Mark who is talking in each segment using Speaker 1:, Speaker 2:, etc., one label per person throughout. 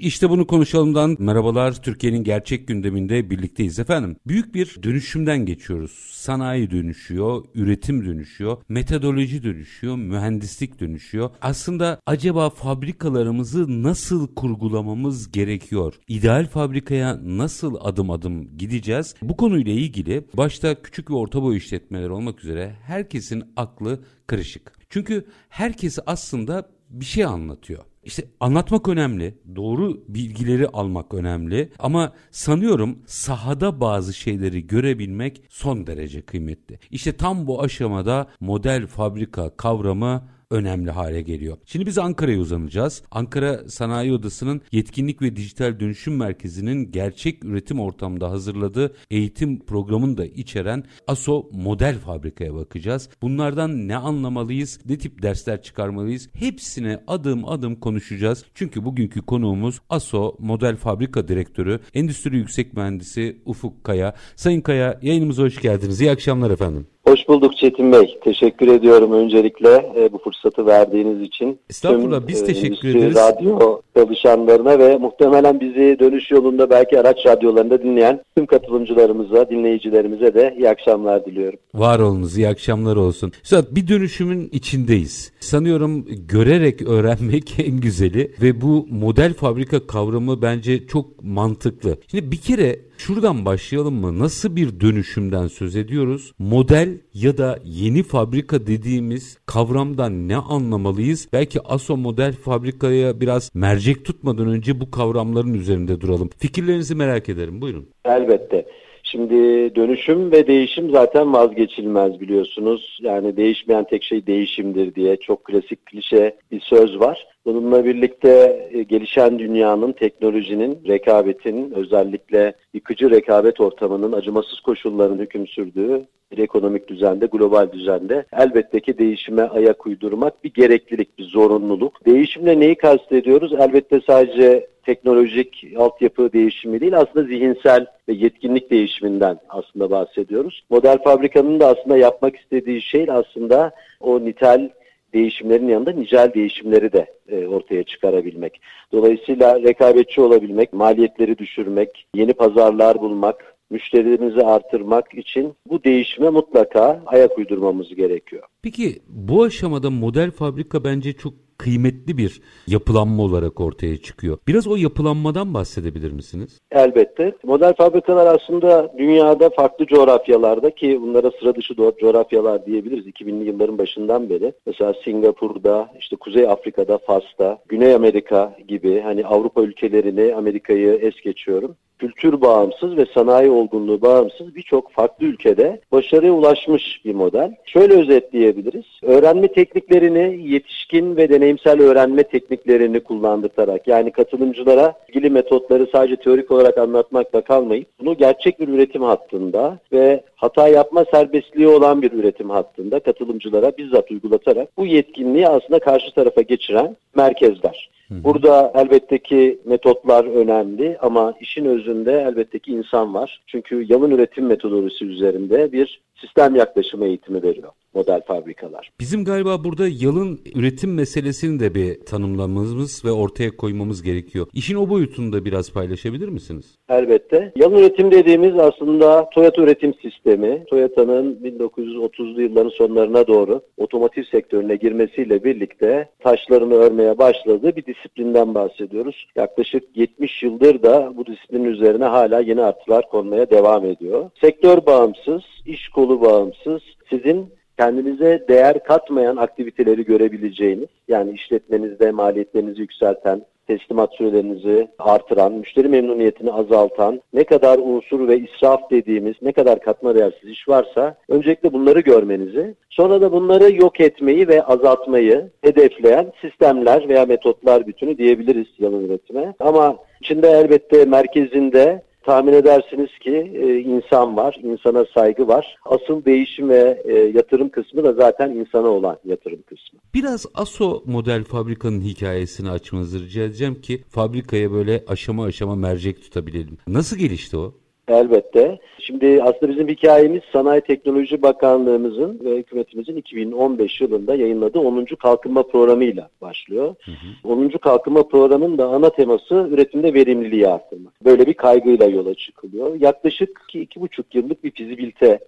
Speaker 1: İşte bunu konuşalımdan merhabalar Türkiye'nin gerçek gündeminde birlikteyiz efendim. Büyük bir dönüşümden geçiyoruz. Sanayi dönüşüyor, üretim dönüşüyor, metodoloji dönüşüyor, mühendislik dönüşüyor. Aslında acaba fabrikalarımızı nasıl kurgulamamız gerekiyor? İdeal fabrikaya nasıl adım adım gideceğiz? Bu konuyla ilgili başta küçük ve orta boy işletmeler olmak üzere herkesin aklı karışık. Çünkü herkes aslında bir şey anlatıyor. İşte anlatmak önemli, doğru bilgileri almak önemli ama sanıyorum sahada bazı şeyleri görebilmek son derece kıymetli. İşte tam bu aşamada model fabrika kavramı önemli hale geliyor. Şimdi biz Ankara'ya uzanacağız. Ankara Sanayi Odası'nın Yetkinlik ve Dijital Dönüşüm Merkezi'nin gerçek üretim ortamında hazırladığı eğitim programını da içeren ASO Model Fabrika'ya bakacağız. Bunlardan ne anlamalıyız, ne tip dersler çıkarmalıyız hepsine adım adım konuşacağız. Çünkü bugünkü konuğumuz ASO Model Fabrika Direktörü, Endüstri Yüksek Mühendisi Ufuk Kaya. Sayın Kaya yayınımıza hoş geldiniz. İyi akşamlar efendim.
Speaker 2: Hoş bulduk Çetin Bey. Teşekkür ediyorum öncelikle e, bu fırsatı verdiğiniz için.
Speaker 1: Estağfurullah
Speaker 2: Tüm,
Speaker 1: biz
Speaker 2: e,
Speaker 1: teşekkür
Speaker 2: Endüstri
Speaker 1: ederiz.
Speaker 2: Radyo çalışanlarına ve muhtemelen bizi dönüş yolunda belki araç radyolarında dinleyen tüm katılımcılarımıza, dinleyicilerimize de iyi akşamlar diliyorum.
Speaker 1: Var olunuz, iyi akşamlar olsun. Üstad bir dönüşümün içindeyiz. Sanıyorum görerek öğrenmek en güzeli ve bu model fabrika kavramı bence çok mantıklı. Şimdi bir kere şuradan başlayalım mı? Nasıl bir dönüşümden söz ediyoruz? Model ya da yeni fabrika dediğimiz kavramdan ne anlamalıyız? Belki ASO model fabrikaya biraz mercek tutmadan önce bu kavramların üzerinde duralım. Fikirlerinizi merak ederim. Buyurun.
Speaker 2: Elbette. Şimdi dönüşüm ve değişim zaten vazgeçilmez biliyorsunuz. Yani değişmeyen tek şey değişimdir diye çok klasik klişe bir söz var. Bununla birlikte e, gelişen dünyanın, teknolojinin, rekabetin, özellikle yıkıcı rekabet ortamının acımasız koşulların hüküm sürdüğü bir ekonomik düzende, global düzende elbette ki değişime ayak uydurmak bir gereklilik, bir zorunluluk. Değişimle neyi kastediyoruz? Elbette sadece teknolojik altyapı değişimi değil aslında zihinsel ve yetkinlik değişiminden aslında bahsediyoruz. Model fabrikanın da aslında yapmak istediği şey aslında o nitel değişimlerin yanında nicel değişimleri de e, ortaya çıkarabilmek. Dolayısıyla rekabetçi olabilmek, maliyetleri düşürmek, yeni pazarlar bulmak, müşterilerimizi artırmak için bu değişime mutlaka ayak uydurmamız gerekiyor.
Speaker 1: Peki bu aşamada model fabrika bence çok kıymetli bir yapılanma olarak ortaya çıkıyor. Biraz o yapılanmadan bahsedebilir misiniz?
Speaker 2: Elbette. Model fabrikalar aslında dünyada farklı coğrafyalarda ki bunlara sıra dışı coğrafyalar diyebiliriz 2000'li yılların başından beri. Mesela Singapur'da, işte Kuzey Afrika'da, Fas'ta, Güney Amerika gibi hani Avrupa ülkelerini, Amerika'yı es geçiyorum kültür bağımsız ve sanayi olgunluğu bağımsız birçok farklı ülkede başarıya ulaşmış bir model. Şöyle özetleyebiliriz. Öğrenme tekniklerini yetişkin ve deneyimsel öğrenme tekniklerini kullandırtarak yani katılımcılara ilgili metotları sadece teorik olarak anlatmakla kalmayıp bunu gerçek bir üretim hattında ve hata yapma serbestliği olan bir üretim hattında katılımcılara bizzat uygulatarak bu yetkinliği aslında karşı tarafa geçiren merkezler. Burada elbette ki metotlar önemli ama işin özünde elbette ki insan var. Çünkü yalın üretim metodolojisi üzerinde bir sistem yaklaşımı eğitimi veriyor model fabrikalar.
Speaker 1: Bizim galiba burada yalın üretim meselesini de bir tanımlamamız ve ortaya koymamız gerekiyor. İşin o boyutunu da biraz paylaşabilir misiniz?
Speaker 2: Elbette. Yalın üretim dediğimiz aslında Toyota üretim sistemi. Toyota'nın 1930'lu yılların sonlarına doğru otomotiv sektörüne girmesiyle birlikte taşlarını örmeye başladığı bir disiplinden bahsediyoruz. Yaklaşık 70 yıldır da bu disiplinin üzerine hala yeni artılar konmaya devam ediyor. Sektör bağımsız, iş kolu bağımsız, sizin kendinize değer katmayan aktiviteleri görebileceğiniz, yani işletmenizde maliyetlerinizi yükselten, teslimat sürelerinizi artıran, müşteri memnuniyetini azaltan, ne kadar unsur ve israf dediğimiz, ne kadar katma değersiz iş varsa öncelikle bunları görmenizi, sonra da bunları yok etmeyi ve azaltmayı hedefleyen sistemler veya metotlar bütünü diyebiliriz yalın üretime. Ama içinde elbette merkezinde tahmin edersiniz ki e, insan var, insana saygı var. Asıl değişim ve e, yatırım kısmı da zaten insana olan yatırım kısmı.
Speaker 1: Biraz ASO model fabrikanın hikayesini açmanızı rica edeceğim ki fabrikaya böyle aşama aşama mercek tutabilelim. Nasıl gelişti o?
Speaker 2: Elbette. Şimdi aslında bizim hikayemiz Sanayi Teknoloji Bakanlığımızın ve hükümetimizin 2015 yılında yayınladığı 10. Kalkınma Programı'yla başlıyor. Hı hı. 10. Kalkınma Programı'nın da ana teması üretimde verimliliği arttırmak. Böyle bir kaygıyla yola çıkılıyor. Yaklaşık 2,5 yıllık bir fizibilite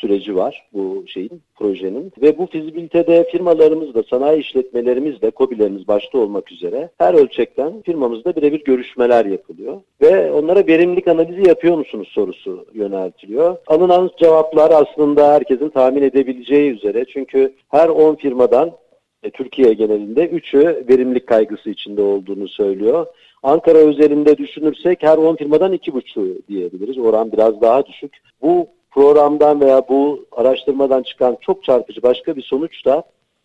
Speaker 2: süreci var bu şeyin, projenin. Ve bu fizibilitede firmalarımızla, sanayi işletmelerimizle, COBİ'lerimiz başta olmak üzere her ölçekten firmamızda birebir görüşmeler yapılıyor. Ve onlara verimlilik analizi yapıyor musunuz sorusu yöneltiliyor. Alınan cevaplar aslında herkesin tahmin edebileceği üzere. Çünkü her 10 firmadan e, Türkiye genelinde 3'ü verimlilik kaygısı içinde olduğunu söylüyor. Ankara özelinde düşünürsek her 10 firmadan 2,5'u diyebiliriz. Oran biraz daha düşük. Bu programdan veya bu araştırmadan çıkan çok çarpıcı başka bir sonuç da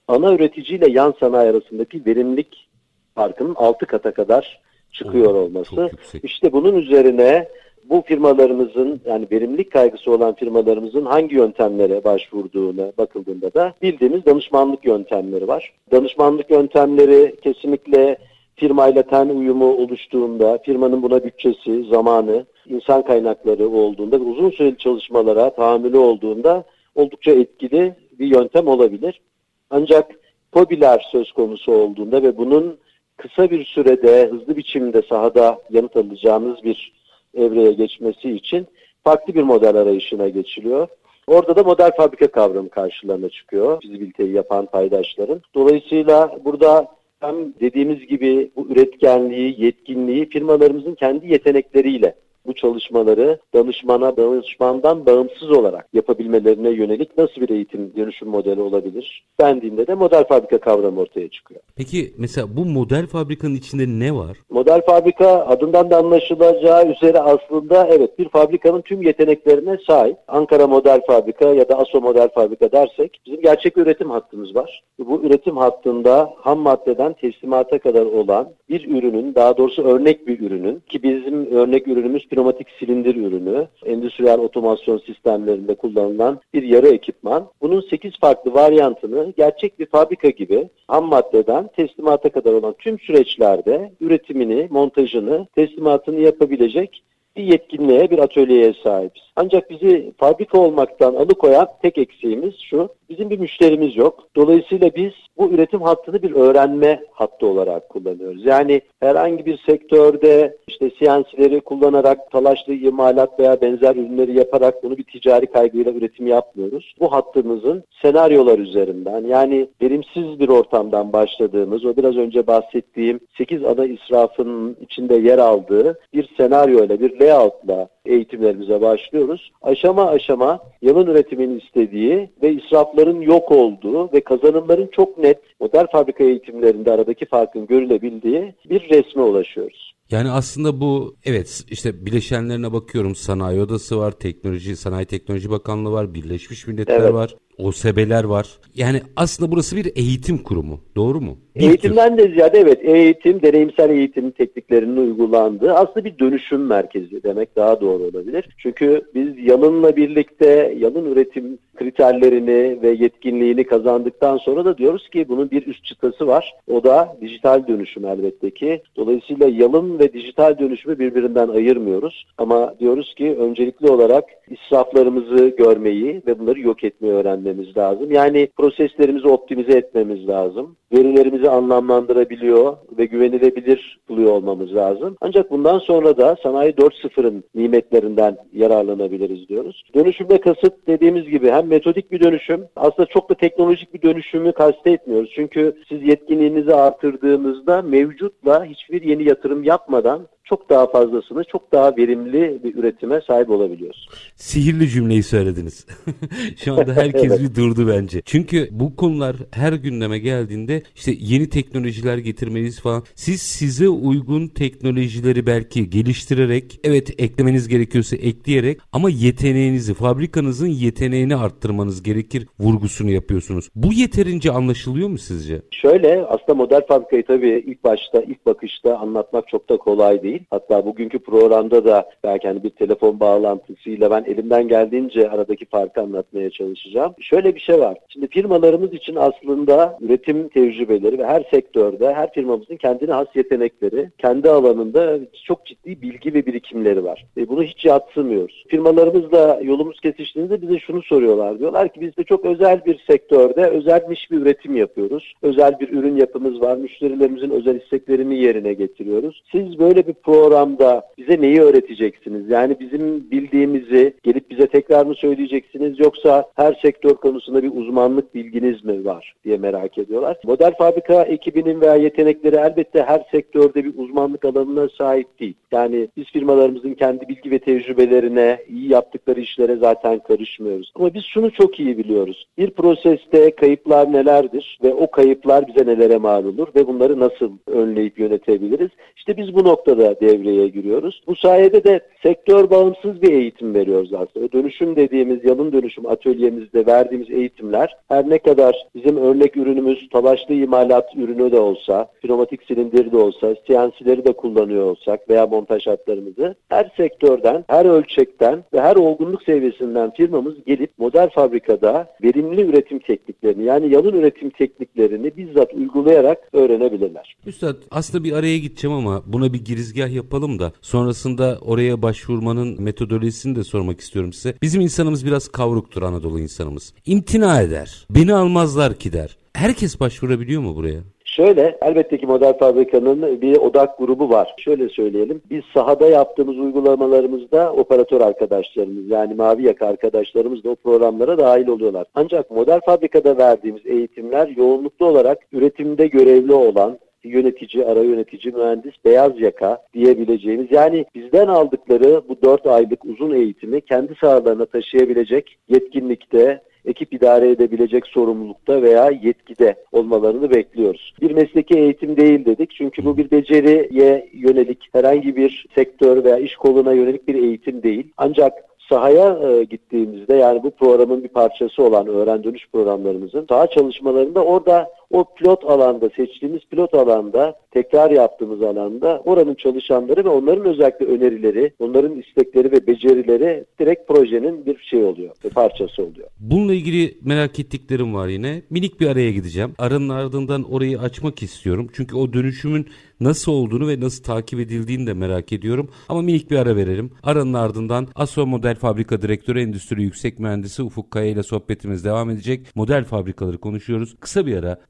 Speaker 2: ana üreticiyle yan sanayi arasındaki verimlilik farkının 6 kata kadar çıkıyor olması. İşte bunun üzerine bu firmalarımızın yani verimlilik kaygısı olan firmalarımızın hangi yöntemlere başvurduğuna bakıldığında da bildiğimiz danışmanlık yöntemleri var. Danışmanlık yöntemleri kesinlikle firmayla ten uyumu oluştuğunda, firmanın buna bütçesi, zamanı, insan kaynakları olduğunda uzun süreli çalışmalara tahammülü olduğunda oldukça etkili bir yöntem olabilir. Ancak fobiler söz konusu olduğunda ve bunun kısa bir sürede hızlı biçimde sahada yanıt alacağımız bir evreye geçmesi için farklı bir model arayışına geçiliyor. Orada da model fabrika kavramı karşılarına çıkıyor fizibiliteyi yapan paydaşların. Dolayısıyla burada hem dediğimiz gibi bu üretkenliği, yetkinliği firmalarımızın kendi yetenekleriyle bu çalışmaları danışmana, danışmandan bağımsız olarak yapabilmelerine yönelik nasıl bir eğitim dönüşüm modeli olabilir? Dendiğinde de model fabrika kavramı ortaya çıkıyor.
Speaker 1: Peki mesela bu model fabrikanın içinde ne var?
Speaker 2: Model fabrika adından da anlaşılacağı üzere aslında evet bir fabrikanın tüm yeteneklerine sahip. Ankara Model Fabrika ya da ASO Model Fabrika dersek bizim gerçek üretim hattımız var. Bu üretim hattında ham maddeden teslimata kadar olan bir ürünün daha doğrusu örnek bir ürünün ki bizim örnek ürünümüz pneumatik silindir ürünü, endüstriyel otomasyon sistemlerinde kullanılan bir yarı ekipman. Bunun 8 farklı varyantını gerçek bir fabrika gibi ham maddeden teslimata kadar olan tüm süreçlerde üretimini, montajını, teslimatını yapabilecek bir yetkinliğe, bir atölyeye sahibiz. Ancak bizi fabrika olmaktan alıkoyan tek eksiğimiz şu, bizim bir müşterimiz yok. Dolayısıyla biz bu üretim hattını bir öğrenme hattı olarak kullanıyoruz. Yani herhangi bir sektörde işte CNC'leri kullanarak talaşlı imalat veya benzer ürünleri yaparak bunu bir ticari kaygıyla üretim yapmıyoruz. Bu hattımızın senaryolar üzerinden yani verimsiz bir ortamdan başladığımız o biraz önce bahsettiğim 8 ana israfın içinde yer aldığı bir senaryoyla bir layoutla eğitimlerimize başlıyoruz. Aşama aşama yalın üretimin istediği ve israfların yok olduğu ve kazanımların çok net model fabrika eğitimlerinde aradaki farkın görülebildiği bir resme ulaşıyoruz.
Speaker 1: Yani aslında bu evet işte bileşenlerine bakıyorum sanayi odası var, teknoloji, sanayi teknoloji bakanlığı var, Birleşmiş Milletler evet. var. OSB'ler var. Yani aslında burası bir eğitim kurumu. Doğru mu? Bir
Speaker 2: Eğitimden tür. de ziyade evet eğitim, deneyimsel eğitim tekniklerinin uygulandığı aslında bir dönüşüm merkezi demek daha doğru olabilir. Çünkü biz yalınla birlikte yalın üretim kriterlerini ve yetkinliğini kazandıktan sonra da diyoruz ki bunun bir üst çıtası var. O da dijital dönüşüm elbette ki. Dolayısıyla yalın ve dijital dönüşümü birbirinden ayırmıyoruz. Ama diyoruz ki öncelikli olarak israflarımızı görmeyi ve bunları yok etmeyi öğrenmemiz lazım. Yani proseslerimizi optimize etmemiz lazım. Verilerimizi anlamlandırabiliyor ve güvenilebilir buluyor olmamız lazım. Ancak bundan sonra da sanayi 4.0'ın nimetlerinden yararlanabiliriz diyoruz. Dönüşümde kasıt dediğimiz gibi hem metodik bir dönüşüm aslında çok da teknolojik bir dönüşümü kastetmiyoruz. Çünkü siz yetkinliğinizi artırdığınızda mevcutla hiçbir yeni yatırım yapmadan çok daha fazlasını çok daha verimli bir üretime sahip olabiliyoruz.
Speaker 1: Sihirli cümleyi söylediniz. Şu anda herkes evet. bir durdu bence. Çünkü bu konular her gündeme geldiğinde işte yeni teknolojiler getirmeliyiz falan. Siz size uygun teknolojileri belki geliştirerek evet eklemeniz gerekiyorsa ekleyerek ama yeteneğinizi fabrikanızın yeteneğini arttırmanız gerekir vurgusunu yapıyorsunuz. Bu yeterince anlaşılıyor mu sizce?
Speaker 2: Şöyle aslında model fabrikayı tabii ilk başta ilk bakışta anlatmak çok da kolay değil değil. Hatta bugünkü programda da belki hani bir telefon bağlantısıyla ben elimden geldiğince aradaki farkı anlatmaya çalışacağım. Şöyle bir şey var. Şimdi firmalarımız için aslında üretim tecrübeleri ve her sektörde her firmamızın kendine has yetenekleri, kendi alanında çok ciddi bilgi ve birikimleri var. E bunu hiç yatsımıyoruz. Firmalarımızla yolumuz kesiştiğinde bize şunu soruyorlar. Diyorlar ki biz de çok özel bir sektörde özelmiş bir üretim yapıyoruz. Özel bir ürün yapımız var. Müşterilerimizin özel isteklerini yerine getiriyoruz. Siz böyle bir programda bize neyi öğreteceksiniz? Yani bizim bildiğimizi gelip bize tekrar mı söyleyeceksiniz yoksa her sektör konusunda bir uzmanlık bilginiz mi var diye merak ediyorlar. Model fabrika ekibinin veya yetenekleri elbette her sektörde bir uzmanlık alanına sahip değil. Yani biz firmalarımızın kendi bilgi ve tecrübelerine, iyi yaptıkları işlere zaten karışmıyoruz. Ama biz şunu çok iyi biliyoruz. Bir proseste kayıplar nelerdir ve o kayıplar bize nelere mal olur ve bunları nasıl önleyip yönetebiliriz? İşte biz bu noktada devreye giriyoruz. Bu sayede de sektör bağımsız bir eğitim veriyoruz aslında. Dönüşüm dediğimiz yalın dönüşüm atölyemizde verdiğimiz eğitimler her ne kadar bizim örnek ürünümüz talaşlı imalat ürünü de olsa, pneumatik silindir de olsa, CNC'leri de kullanıyor olsak veya montaj hatlarımızı her sektörden, her ölçekten ve her olgunluk seviyesinden firmamız gelip model fabrikada verimli üretim tekniklerini yani yalın üretim tekniklerini bizzat uygulayarak öğrenebilirler.
Speaker 1: Üstad aslında bir araya gideceğim ama buna bir girizgah yapalım da sonrasında oraya başvurmanın metodolojisini de sormak istiyorum size. Bizim insanımız biraz kavruktur Anadolu insanımız. İmtina eder. Beni almazlar ki der. Herkes başvurabiliyor mu buraya?
Speaker 2: Şöyle, elbette ki model fabrikanın bir odak grubu var. Şöyle söyleyelim, biz sahada yaptığımız uygulamalarımızda operatör arkadaşlarımız yani mavi yaka arkadaşlarımız da o programlara dahil oluyorlar. Ancak model fabrikada verdiğimiz eğitimler yoğunluklu olarak üretimde görevli olan yönetici, ara yönetici, mühendis, beyaz yaka diyebileceğimiz yani bizden aldıkları bu 4 aylık uzun eğitimi kendi sahalarına taşıyabilecek yetkinlikte, ekip idare edebilecek sorumlulukta veya yetkide olmalarını bekliyoruz. Bir mesleki eğitim değil dedik çünkü bu bir beceriye yönelik herhangi bir sektör veya iş koluna yönelik bir eğitim değil. Ancak sahaya e, gittiğimizde yani bu programın bir parçası olan öğren dönüş programlarımızın saha çalışmalarında orada o pilot alanda seçtiğimiz pilot alanda tekrar yaptığımız alanda oranın çalışanları ve onların özellikle önerileri, onların istekleri ve becerileri direkt projenin bir şey oluyor, bir parçası oluyor.
Speaker 1: Bununla ilgili merak ettiklerim var yine. Minik bir araya gideceğim. Aranın ardından orayı açmak istiyorum. Çünkü o dönüşümün nasıl olduğunu ve nasıl takip edildiğini de merak ediyorum. Ama minik bir ara verelim. Aranın ardından Aso Model Fabrika Direktörü Endüstri Yüksek Mühendisi Ufuk Kaya ile sohbetimiz devam edecek. Model fabrikaları konuşuyoruz. Kısa bir ara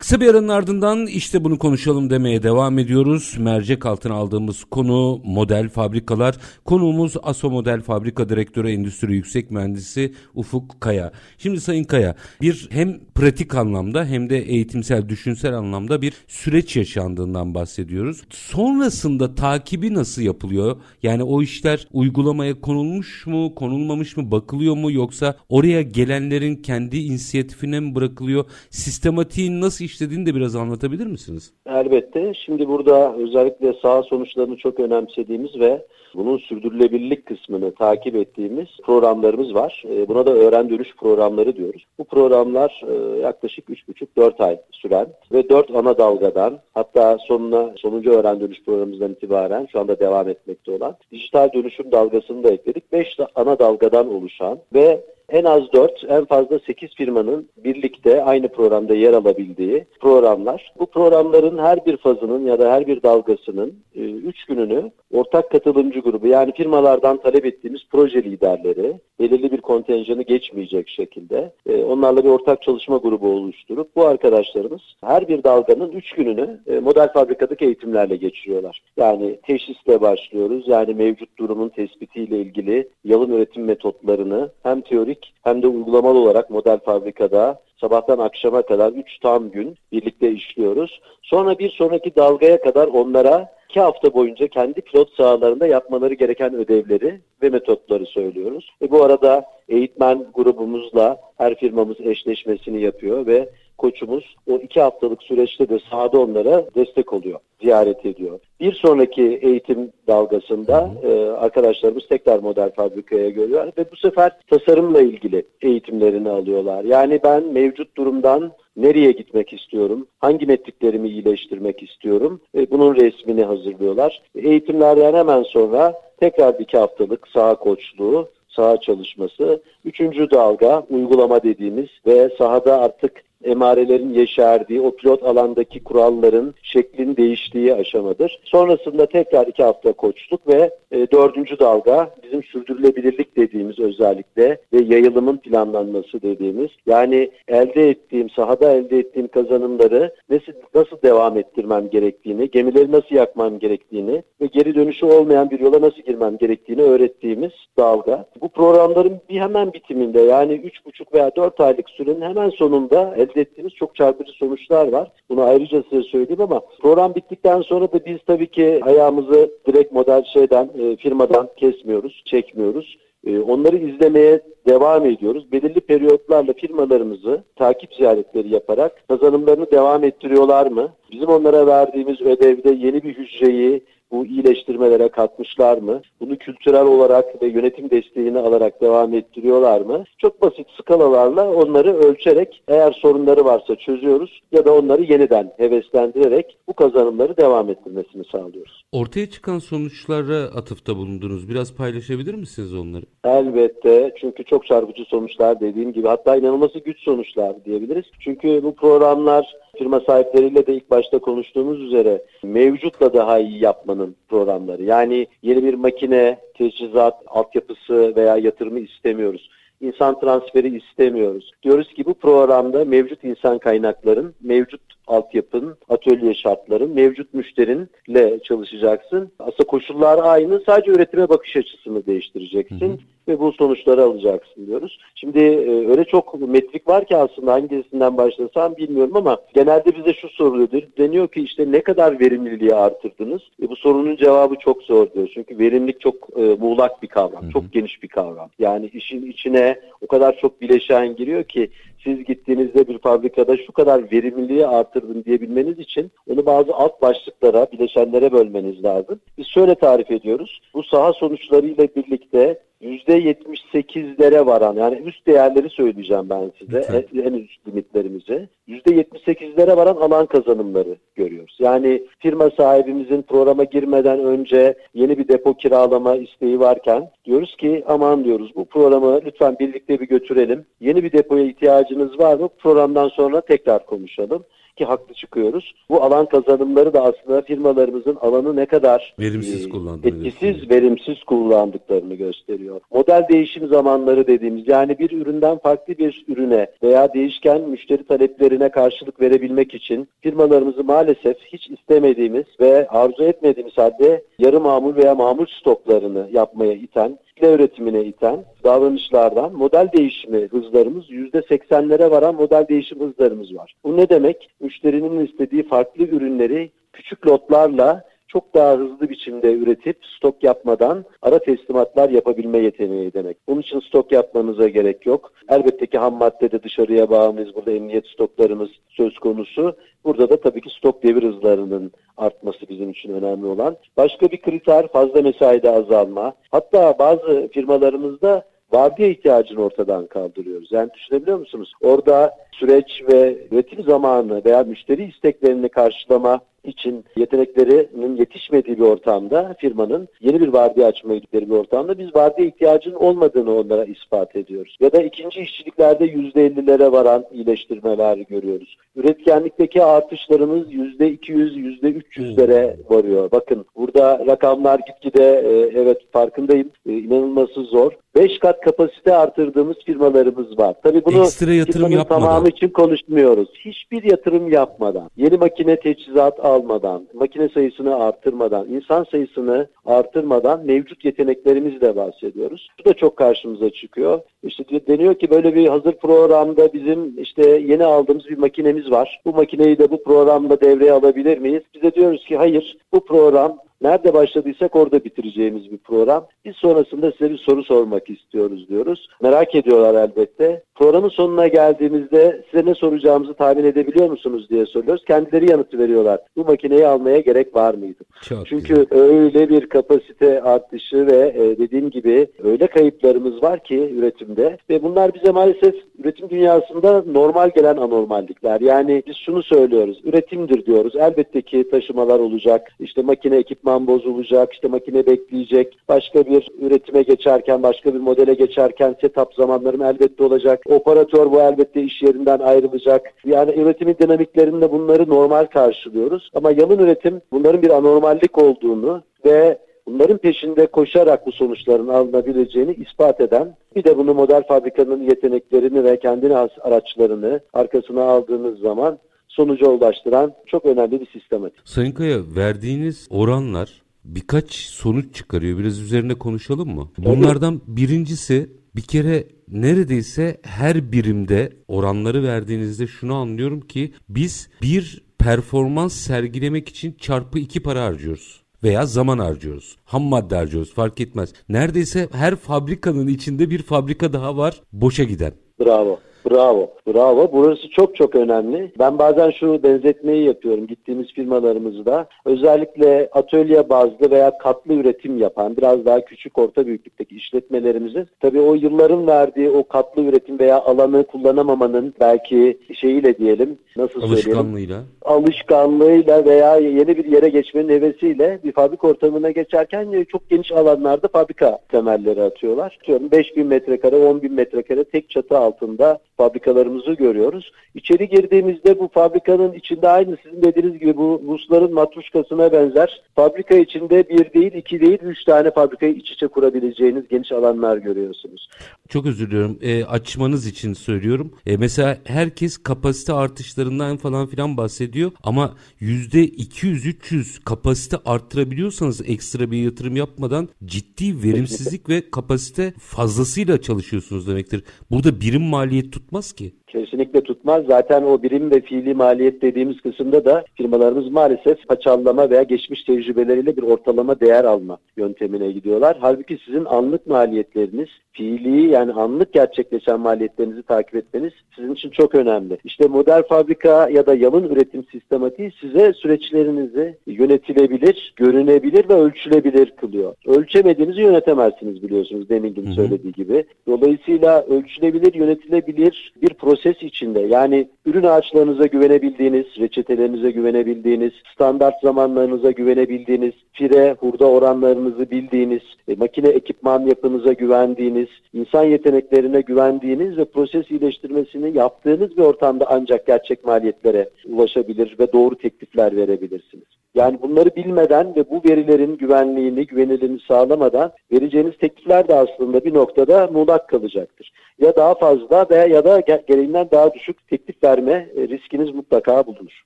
Speaker 1: Kısa bir aranın ardından işte bunu konuşalım demeye devam ediyoruz. Mercek altına aldığımız konu model fabrikalar. Konuğumuz ASO Model Fabrika Direktörü Endüstri Yüksek Mühendisi Ufuk Kaya. Şimdi Sayın Kaya bir hem pratik anlamda hem de eğitimsel düşünsel anlamda bir süreç yaşandığından bahsediyoruz. Sonrasında takibi nasıl yapılıyor? Yani o işler uygulamaya konulmuş mu, konulmamış mı, bakılıyor mu yoksa oraya gelenlerin kendi inisiyatifine mi bırakılıyor? Sistematiğin nasıl işlediğini de biraz anlatabilir misiniz?
Speaker 2: Elbette. Şimdi burada özellikle sağ sonuçlarını çok önemsediğimiz ve bunun sürdürülebilirlik kısmını takip ettiğimiz programlarımız var. E, buna da öğren dönüş programları diyoruz. Bu programlar e, yaklaşık 3,5-4 ay süren ve 4 ana dalgadan hatta sonuna sonuncu öğren dönüş programımızdan itibaren şu anda devam etmekte olan dijital dönüşüm dalgasını da ekledik. 5 ana dalgadan oluşan ve en az 4, en fazla 8 firmanın birlikte aynı programda yer alabildiği programlar. Bu programların her bir fazının ya da her bir dalgasının 3 e, gününü ortak katılımcı grubu yani firmalardan talep ettiğimiz proje liderleri belirli bir kontenjanı geçmeyecek şekilde e, onlarla bir ortak çalışma grubu oluşturup bu arkadaşlarımız her bir dalganın 3 gününü e, model fabrikadaki eğitimlerle geçiriyorlar. Yani teşhisle başlıyoruz yani mevcut durumun tespitiyle ilgili yalın üretim metotlarını hem teorik teorik hem de uygulamalı olarak model fabrikada sabahtan akşama kadar 3 tam gün birlikte işliyoruz. Sonra bir sonraki dalgaya kadar onlara 2 hafta boyunca kendi pilot sahalarında yapmaları gereken ödevleri ve metotları söylüyoruz. Ve bu arada eğitmen grubumuzla her firmamız eşleşmesini yapıyor ve koçumuz o iki haftalık süreçte de sahada onlara destek oluyor, ziyaret ediyor. Bir sonraki eğitim dalgasında e, arkadaşlarımız tekrar model fabrikaya görüyor ve bu sefer tasarımla ilgili eğitimlerini alıyorlar. Yani ben mevcut durumdan nereye gitmek istiyorum, hangi metriklerimi iyileştirmek istiyorum, e, bunun resmini hazırlıyorlar. Eğitimlerden hemen sonra tekrar bir iki haftalık saha koçluğu, saha çalışması. Üçüncü dalga uygulama dediğimiz ve sahada artık emarelerin yeşerdiği, o pilot alandaki kuralların şeklin değiştiği aşamadır. Sonrasında tekrar iki hafta koçluk ve e, dördüncü dalga bizim sürdürülebilirlik dediğimiz özellikle ve yayılımın planlanması dediğimiz yani elde ettiğim, sahada elde ettiğim kazanımları nasıl, nasıl devam ettirmem gerektiğini, gemileri nasıl yakmam gerektiğini ve geri dönüşü olmayan bir yola nasıl girmem gerektiğini öğrettiğimiz dalga. Bu programların bir hemen bitiminde yani üç buçuk veya dört aylık sürenin hemen sonunda elde ettiğimiz çok çarpıcı sonuçlar var. Bunu ayrıca size söyleyeyim ama program bittikten sonra da biz tabii ki ayağımızı direkt model şeyden, e, firmadan kesmiyoruz, çekmiyoruz. E, onları izlemeye devam ediyoruz. Belirli periyotlarla firmalarımızı takip ziyaretleri yaparak kazanımlarını devam ettiriyorlar mı? Bizim onlara verdiğimiz ödevde yeni bir hücreyi bu iyileştirmelere katmışlar mı? Bunu kültürel olarak ve yönetim desteğini alarak devam ettiriyorlar mı? Çok basit skalalarla onları ölçerek eğer sorunları varsa çözüyoruz ya da onları yeniden heveslendirerek bu kazanımları devam ettirmesini sağlıyoruz.
Speaker 1: Ortaya çıkan sonuçlara atıfta bulundunuz. Biraz paylaşabilir misiniz onları?
Speaker 2: Elbette. Çünkü çok çarpıcı sonuçlar dediğim gibi. Hatta inanılması güç sonuçlar diyebiliriz. Çünkü bu programlar firma sahipleriyle de ilk başta konuştuğumuz üzere mevcutla daha iyi yapmanın programları. Yani yeni bir makine, teçhizat, altyapısı veya yatırımı istemiyoruz insan transferi istemiyoruz. Diyoruz ki bu programda mevcut insan kaynakların, mevcut altyapın, atölye şartların, mevcut müşterinle çalışacaksın. Aslında koşullar aynı, sadece üretime bakış açısını değiştireceksin. Hı hı ve bu sonuçları alacaksın diyoruz. Şimdi e, öyle çok metrik var ki aslında hangisinden başlasam bilmiyorum ama genelde bize şu soruluyordur. Deniyor ki işte ne kadar verimliliği artırdınız? E, bu sorunun cevabı çok zor diyor. Çünkü verimlilik çok e, muğlak bir kavram, Hı-hı. çok geniş bir kavram. Yani işin içine o kadar çok bileşen giriyor ki siz gittiğinizde bir fabrikada şu kadar verimliliği artırdım diyebilmeniz için onu bazı alt başlıklara, bileşenlere bölmeniz lazım. Biz şöyle tarif ediyoruz. Bu saha sonuçlarıyla birlikte %78'lere varan yani üst değerleri söyleyeceğim ben size en, en üst limitlerimizi. %78'lere varan alan kazanımları görüyoruz. Yani firma sahibimizin programa girmeden önce yeni bir depo kiralama isteği varken diyoruz ki aman diyoruz bu programı lütfen birlikte bir götürelim. Yeni bir depoya ihtiyacınız var mı? Programdan sonra tekrar konuşalım ki haklı çıkıyoruz. Bu alan kazanımları da aslında firmalarımızın alanı ne kadar
Speaker 1: verimsiz
Speaker 2: e, etkisiz, verimsiz kullandıklarını gösteriyor. Model değişim zamanları dediğimiz yani bir üründen farklı bir ürüne veya değişken müşteri taleplerine karşılık verebilmek için firmalarımızı maalesef hiç istemediğimiz ve arzu etmediğimiz halde yarı mamul veya mamul stoklarını yapmaya iten üretimine iten davranışlardan model değişimi hızlarımız %80'lere varan model değişim hızlarımız var. Bu ne demek? Müşterinin istediği farklı ürünleri küçük lotlarla çok daha hızlı biçimde üretip stok yapmadan ara teslimatlar yapabilme yeteneği demek. Bunun için stok yapmanıza gerek yok. Elbette ki ham maddede dışarıya bağımlıyız. Burada emniyet stoklarımız söz konusu. Burada da tabii ki stok devir hızlarının artması bizim için önemli olan. Başka bir kriter fazla mesaide azalma. Hatta bazı firmalarımızda vardiya ihtiyacını ortadan kaldırıyoruz. Yani düşünebiliyor musunuz? Orada süreç ve üretim zamanı veya müşteri isteklerini karşılama için yeteneklerinin yetişmediği bir ortamda firmanın yeni bir vardiya açmaya gittikleri bir ortamda biz vardiya ihtiyacının olmadığını onlara ispat ediyoruz. Ya da ikinci işçiliklerde %50'lere varan iyileştirmeler görüyoruz. Üretkenlikteki artışlarımız %200, %300'lere varıyor. Bakın burada rakamlar gitgide e, evet farkındayım e, inanılması zor. 5 kat kapasite artırdığımız firmalarımız var. Tabii bunu
Speaker 1: Ekstra yatırım yapmadan.
Speaker 2: tamamı için konuşmuyoruz. Hiçbir yatırım yapmadan, yeni makine teçhizat almadan, makine sayısını artırmadan, insan sayısını artırmadan mevcut yeteneklerimizle bahsediyoruz. Bu da çok karşımıza çıkıyor. İşte deniyor ki böyle bir hazır programda bizim işte yeni aldığımız bir makinemiz var. Bu makineyi de bu programda devreye alabilir miyiz? Bize diyoruz ki hayır bu program Nerede başladıysak orada bitireceğimiz bir program. Biz sonrasında size bir soru sormak istiyoruz diyoruz. Merak ediyorlar elbette. Programın sonuna geldiğimizde size ne soracağımızı tahmin edebiliyor musunuz diye soruyoruz. Kendileri yanıtı veriyorlar. Bu makineyi almaya gerek var mıydı? Çok Çünkü güzel. öyle bir kapasite artışı ve e, dediğim gibi öyle kayıplarımız var ki üretimde ve bunlar bize maalesef üretim dünyasında normal gelen anormallikler. Yani biz şunu söylüyoruz. Üretimdir diyoruz. Elbette ki taşımalar olacak. İşte makine ekipman bozulacak. işte makine bekleyecek. Başka bir üretime geçerken, başka bir modele geçerken setup zamanlarım elbette olacak. Operatör bu elbette iş yerinden ayrılacak. Yani üretimin dinamiklerinde bunları normal karşılıyoruz. Ama yalın üretim bunların bir anormallik olduğunu ve bunların peşinde koşarak bu sonuçların alınabileceğini ispat eden bir de bunu model fabrikanın yeteneklerini ve kendine araçlarını arkasına aldığınız zaman sonuca ulaştıran çok önemli bir sistematik.
Speaker 1: Sayın Kaya verdiğiniz oranlar birkaç sonuç çıkarıyor. Biraz üzerine konuşalım mı? Bunlardan birincisi bir kere neredeyse her birimde oranları verdiğinizde şunu anlıyorum ki biz bir performans sergilemek için çarpı iki para harcıyoruz veya zaman harcıyoruz. Ham madde harcıyoruz fark etmez. Neredeyse her fabrikanın içinde bir fabrika daha var boşa giden.
Speaker 2: Bravo. Bravo, bravo. Burası çok çok önemli. Ben bazen şu benzetmeyi yapıyorum gittiğimiz firmalarımızda. Özellikle atölye bazlı veya katlı üretim yapan biraz daha küçük orta büyüklükteki işletmelerimizin tabii o yılların verdiği o katlı üretim veya alanı kullanamamanın belki şeyiyle diyelim nasıl
Speaker 1: Alışkanlığıyla.
Speaker 2: Alışkanlığıyla veya yeni bir yere geçmenin hevesiyle bir fabrika ortamına geçerken çok geniş alanlarda fabrika temelleri atıyorlar. Diyorum 5 bin metrekare, 10 bin metrekare tek çatı altında fabrikalarımızı görüyoruz. İçeri girdiğimizde bu fabrikanın içinde aynı sizin dediğiniz gibi bu Rusların matruşkasına benzer fabrika içinde bir değil, iki değil, üç tane fabrikayı iç içe kurabileceğiniz geniş alanlar görüyorsunuz.
Speaker 1: Çok özür diliyorum. E, açmanız için söylüyorum. E, mesela herkes kapasite artışlarından falan filan bahsediyor ama yüzde 200-300 kapasite arttırabiliyorsanız ekstra bir yatırım yapmadan ciddi verimsizlik ve kapasite fazlasıyla çalışıyorsunuz demektir. Burada birim maliyet tutmaz ki.
Speaker 2: Kesinlikle tutmaz. Zaten o birim ve fiili maliyet dediğimiz kısımda da firmalarımız maalesef paçallama veya geçmiş tecrübeleriyle bir ortalama değer alma yöntemine gidiyorlar. Halbuki sizin anlık maliyetleriniz, fiili yani anlık gerçekleşen maliyetlerinizi takip etmeniz sizin için çok önemli. İşte model fabrika ya da yalın üretim sistematiği size süreçlerinizi yönetilebilir, görünebilir ve ölçülebilir kılıyor. Ölçemediğinizi yönetemezsiniz biliyorsunuz demin söylediği gibi. Dolayısıyla ölçülebilir, yönetilebilir bir proses proses içinde yani ürün ağaçlarınıza güvenebildiğiniz, reçetelerinize güvenebildiğiniz, standart zamanlarınıza güvenebildiğiniz, fire, hurda oranlarınızı bildiğiniz, e, makine ekipman yapınıza güvendiğiniz, insan yeteneklerine güvendiğiniz ve proses iyileştirmesini yaptığınız bir ortamda ancak gerçek maliyetlere ulaşabilir ve doğru teklifler verebilirsiniz. Yani bunları bilmeden ve bu verilerin güvenliğini, güvenilirliğini sağlamadan vereceğiniz teklifler de aslında bir noktada muğlak kalacaktır. Ya daha fazla veya ya da gereğinden daha düşük teklif verme e, riskiniz mutlaka bulunur.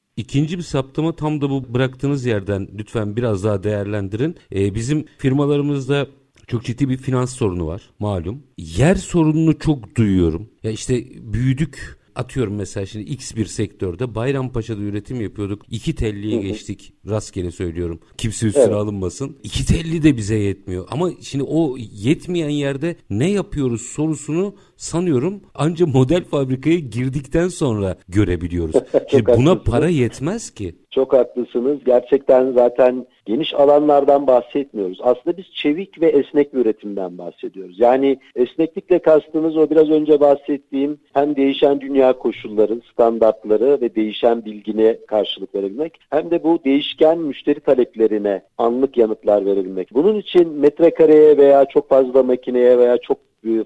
Speaker 1: İkinci bir saptama tam da bu bıraktığınız yerden lütfen biraz daha değerlendirin. Ee, bizim firmalarımızda çok ciddi bir finans sorunu var malum. Yer sorununu çok duyuyorum. Ya işte büyüdük atıyorum mesela şimdi X bir sektörde Bayrampaşa'da üretim yapıyorduk. İki telliye geçtik. Rastgele söylüyorum. Kimse üstüne evet. alınmasın. İki telli de bize yetmiyor. Ama şimdi o yetmeyen yerde ne yapıyoruz sorusunu sanıyorum ancak model fabrikaya girdikten sonra görebiliyoruz. şimdi buna para yetmez ki.
Speaker 2: Çok haklısınız. Gerçekten zaten geniş alanlardan bahsetmiyoruz. Aslında biz çevik ve esnek bir üretimden bahsediyoruz. Yani esneklikle kastımız o biraz önce bahsettiğim hem değişen dünya koşulları, standartları ve değişen bilgine karşılık verebilmek hem de bu değişken müşteri taleplerine anlık yanıtlar verebilmek. Bunun için metrekareye veya çok fazla makineye veya çok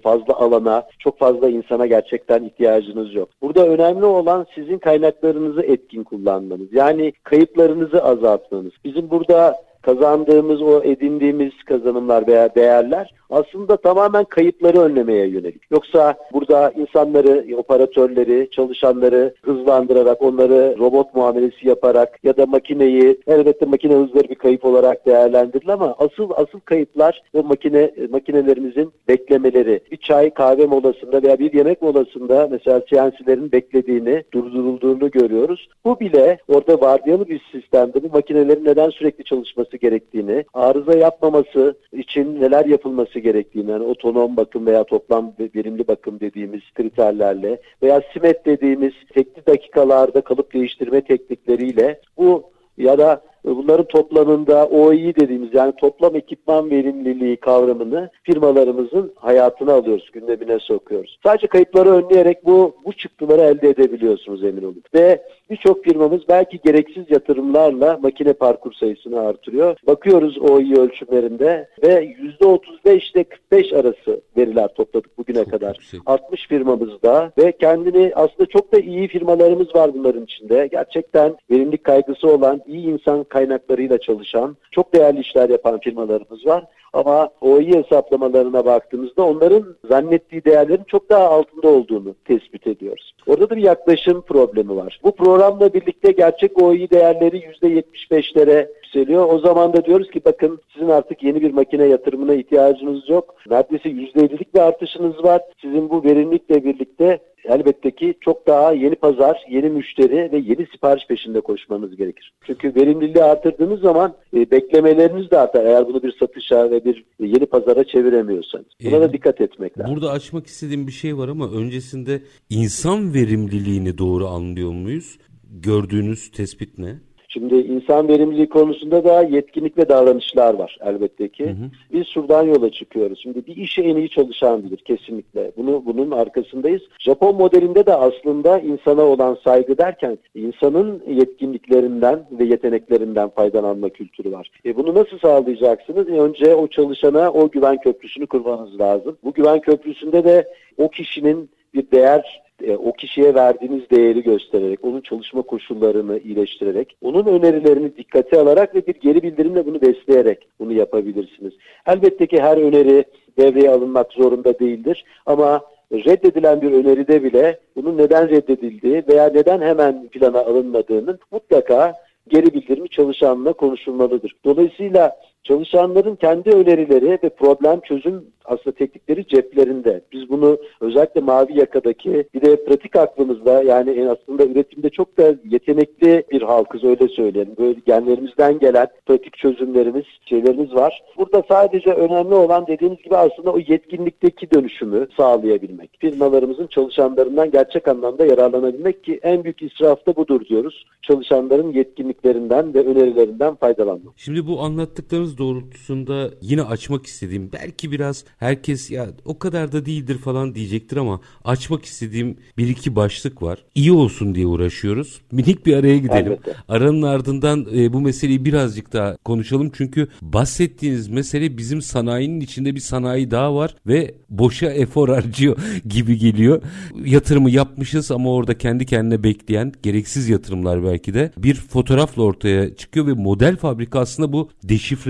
Speaker 2: fazla alana, çok fazla insana gerçekten ihtiyacınız yok. Burada önemli olan sizin kaynaklarınızı etkin kullanmanız. Yani kayıplarınızı azaltmanız. Bizim burada kazandığımız o edindiğimiz kazanımlar veya değerler aslında tamamen kayıpları önlemeye yönelik. Yoksa burada insanları, operatörleri, çalışanları hızlandırarak, onları robot muamelesi yaparak ya da makineyi, elbette makine hızları bir kayıp olarak değerlendirilir ama asıl asıl kayıplar ve makine makinelerimizin beklemeleri. Bir çay kahve molasında veya bir yemek molasında mesela CNC'lerin beklediğini, durdurulduğunu görüyoruz. Bu bile orada vardiyalı bir sistemde bu makinelerin neden sürekli çalışması gerektiğini, arıza yapmaması için neler yapılması gerektiğini, yani otonom bakım veya toplam verimli bakım dediğimiz kriterlerle veya SIMET dediğimiz tekli dakikalarda kalıp değiştirme teknikleriyle bu ya da bunların toplamında OEI dediğimiz yani toplam ekipman verimliliği kavramını firmalarımızın hayatına alıyoruz, gündemine sokuyoruz. Sadece kayıpları önleyerek bu bu çıktıları elde edebiliyorsunuz emin olun. Ve birçok firmamız belki gereksiz yatırımlarla makine parkur sayısını artırıyor. Bakıyoruz OEI ölçümlerinde ve %35 ile 45 arası veriler topladık bugüne çok kadar. Yüksek. 60 firmamızda ve kendini aslında çok da iyi firmalarımız var bunların içinde. Gerçekten verimlilik kaygısı olan iyi insan kaynaklarıyla çalışan, çok değerli işler yapan firmalarımız var. Ama OI hesaplamalarına baktığımızda onların zannettiği değerlerin çok daha altında olduğunu tespit ediyoruz. Orada da bir yaklaşım problemi var. Bu programla birlikte gerçek OI değerleri %75'lere yükseliyor. O zaman da diyoruz ki bakın sizin artık yeni bir makine yatırımına ihtiyacınız yok. Neredeyse %50'lik bir artışınız var. Sizin bu verimlilikle birlikte elbette ki çok daha yeni pazar, yeni müşteri ve yeni sipariş peşinde koşmanız gerekir. Çünkü verimliliği artırdığınız zaman e, beklemeleriniz de artar eğer bunu bir satışa ve bir yeni pazara çeviremiyorsanız. Buna ee, da dikkat etmek lazım.
Speaker 1: Burada açmak istediğim bir şey var ama öncesinde insan verimliliğini doğru anlıyor muyuz? Gördüğünüz tespit ne?
Speaker 2: Şimdi insan verimliliği konusunda da yetkinlik ve davranışlar var elbette ki. Hı hı. Biz şuradan yola çıkıyoruz. Şimdi bir işe en iyi çalışan bilir kesinlikle. Bunu bunun arkasındayız. Japon modelinde de aslında insana olan saygı derken insanın yetkinliklerinden ve yeteneklerinden faydalanma kültürü var. E bunu nasıl sağlayacaksınız? E önce o çalışana o güven köprüsünü kurmanız lazım. Bu güven köprüsünde de o kişinin bir değer e, o kişiye verdiğiniz değeri göstererek, onun çalışma koşullarını iyileştirerek, onun önerilerini dikkate alarak ve bir geri bildirimle bunu besleyerek bunu yapabilirsiniz. Elbette ki her öneri devreye alınmak zorunda değildir ama reddedilen bir öneride bile bunun neden reddedildiği veya neden hemen plana alınmadığının mutlaka geri bildirimi çalışanla konuşulmalıdır. Dolayısıyla çalışanların kendi önerileri ve problem çözüm aslında teknikleri ceplerinde. Biz bunu özellikle mavi yakadaki bir de pratik aklımızda yani en aslında üretimde çok da yetenekli bir halkız öyle söyleyelim. Böyle genlerimizden gelen pratik çözümlerimiz, şeylerimiz var. Burada sadece önemli olan dediğiniz gibi aslında o yetkinlikteki dönüşümü sağlayabilmek. Firmalarımızın çalışanlarından gerçek anlamda yararlanabilmek ki en büyük israf da budur diyoruz. Çalışanların yetkinliklerinden ve önerilerinden faydalanmak.
Speaker 1: Şimdi bu anlattıklarınız doğrultusunda yine açmak istediğim belki biraz herkes ya o kadar da değildir falan diyecektir ama açmak istediğim bir iki başlık var. İyi olsun diye uğraşıyoruz. Minik bir araya gidelim. Elbette. Aranın ardından e, bu meseleyi birazcık daha konuşalım. Çünkü bahsettiğiniz mesele bizim sanayinin içinde bir sanayi daha var ve boşa efor harcıyor gibi geliyor. Yatırımı yapmışız ama orada kendi kendine bekleyen gereksiz yatırımlar belki de bir fotoğrafla ortaya çıkıyor ve model fabrika aslında bu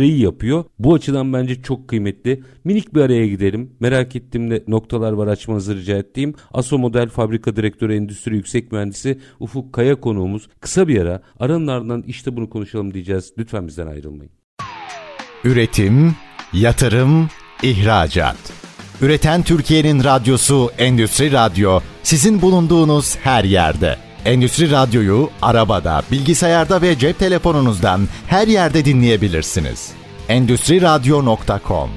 Speaker 1: deşifreyi yapıyor. Bu açıdan bence çok kıymetli. Minik bir araya gidelim. Merak ettiğim de noktalar var açmanızı rica ettiğim. Aso Model Fabrika Direktörü Endüstri Yüksek Mühendisi Ufuk Kaya konuğumuz. Kısa bir ara aranın ardından işte bunu konuşalım diyeceğiz. Lütfen bizden ayrılmayın.
Speaker 3: Üretim, yatırım, ihracat. Üreten Türkiye'nin radyosu Endüstri Radyo sizin bulunduğunuz her yerde. Endüstri Radyo'yu arabada, bilgisayarda ve cep telefonunuzdan her yerde dinleyebilirsiniz. Endüstri Radyo.com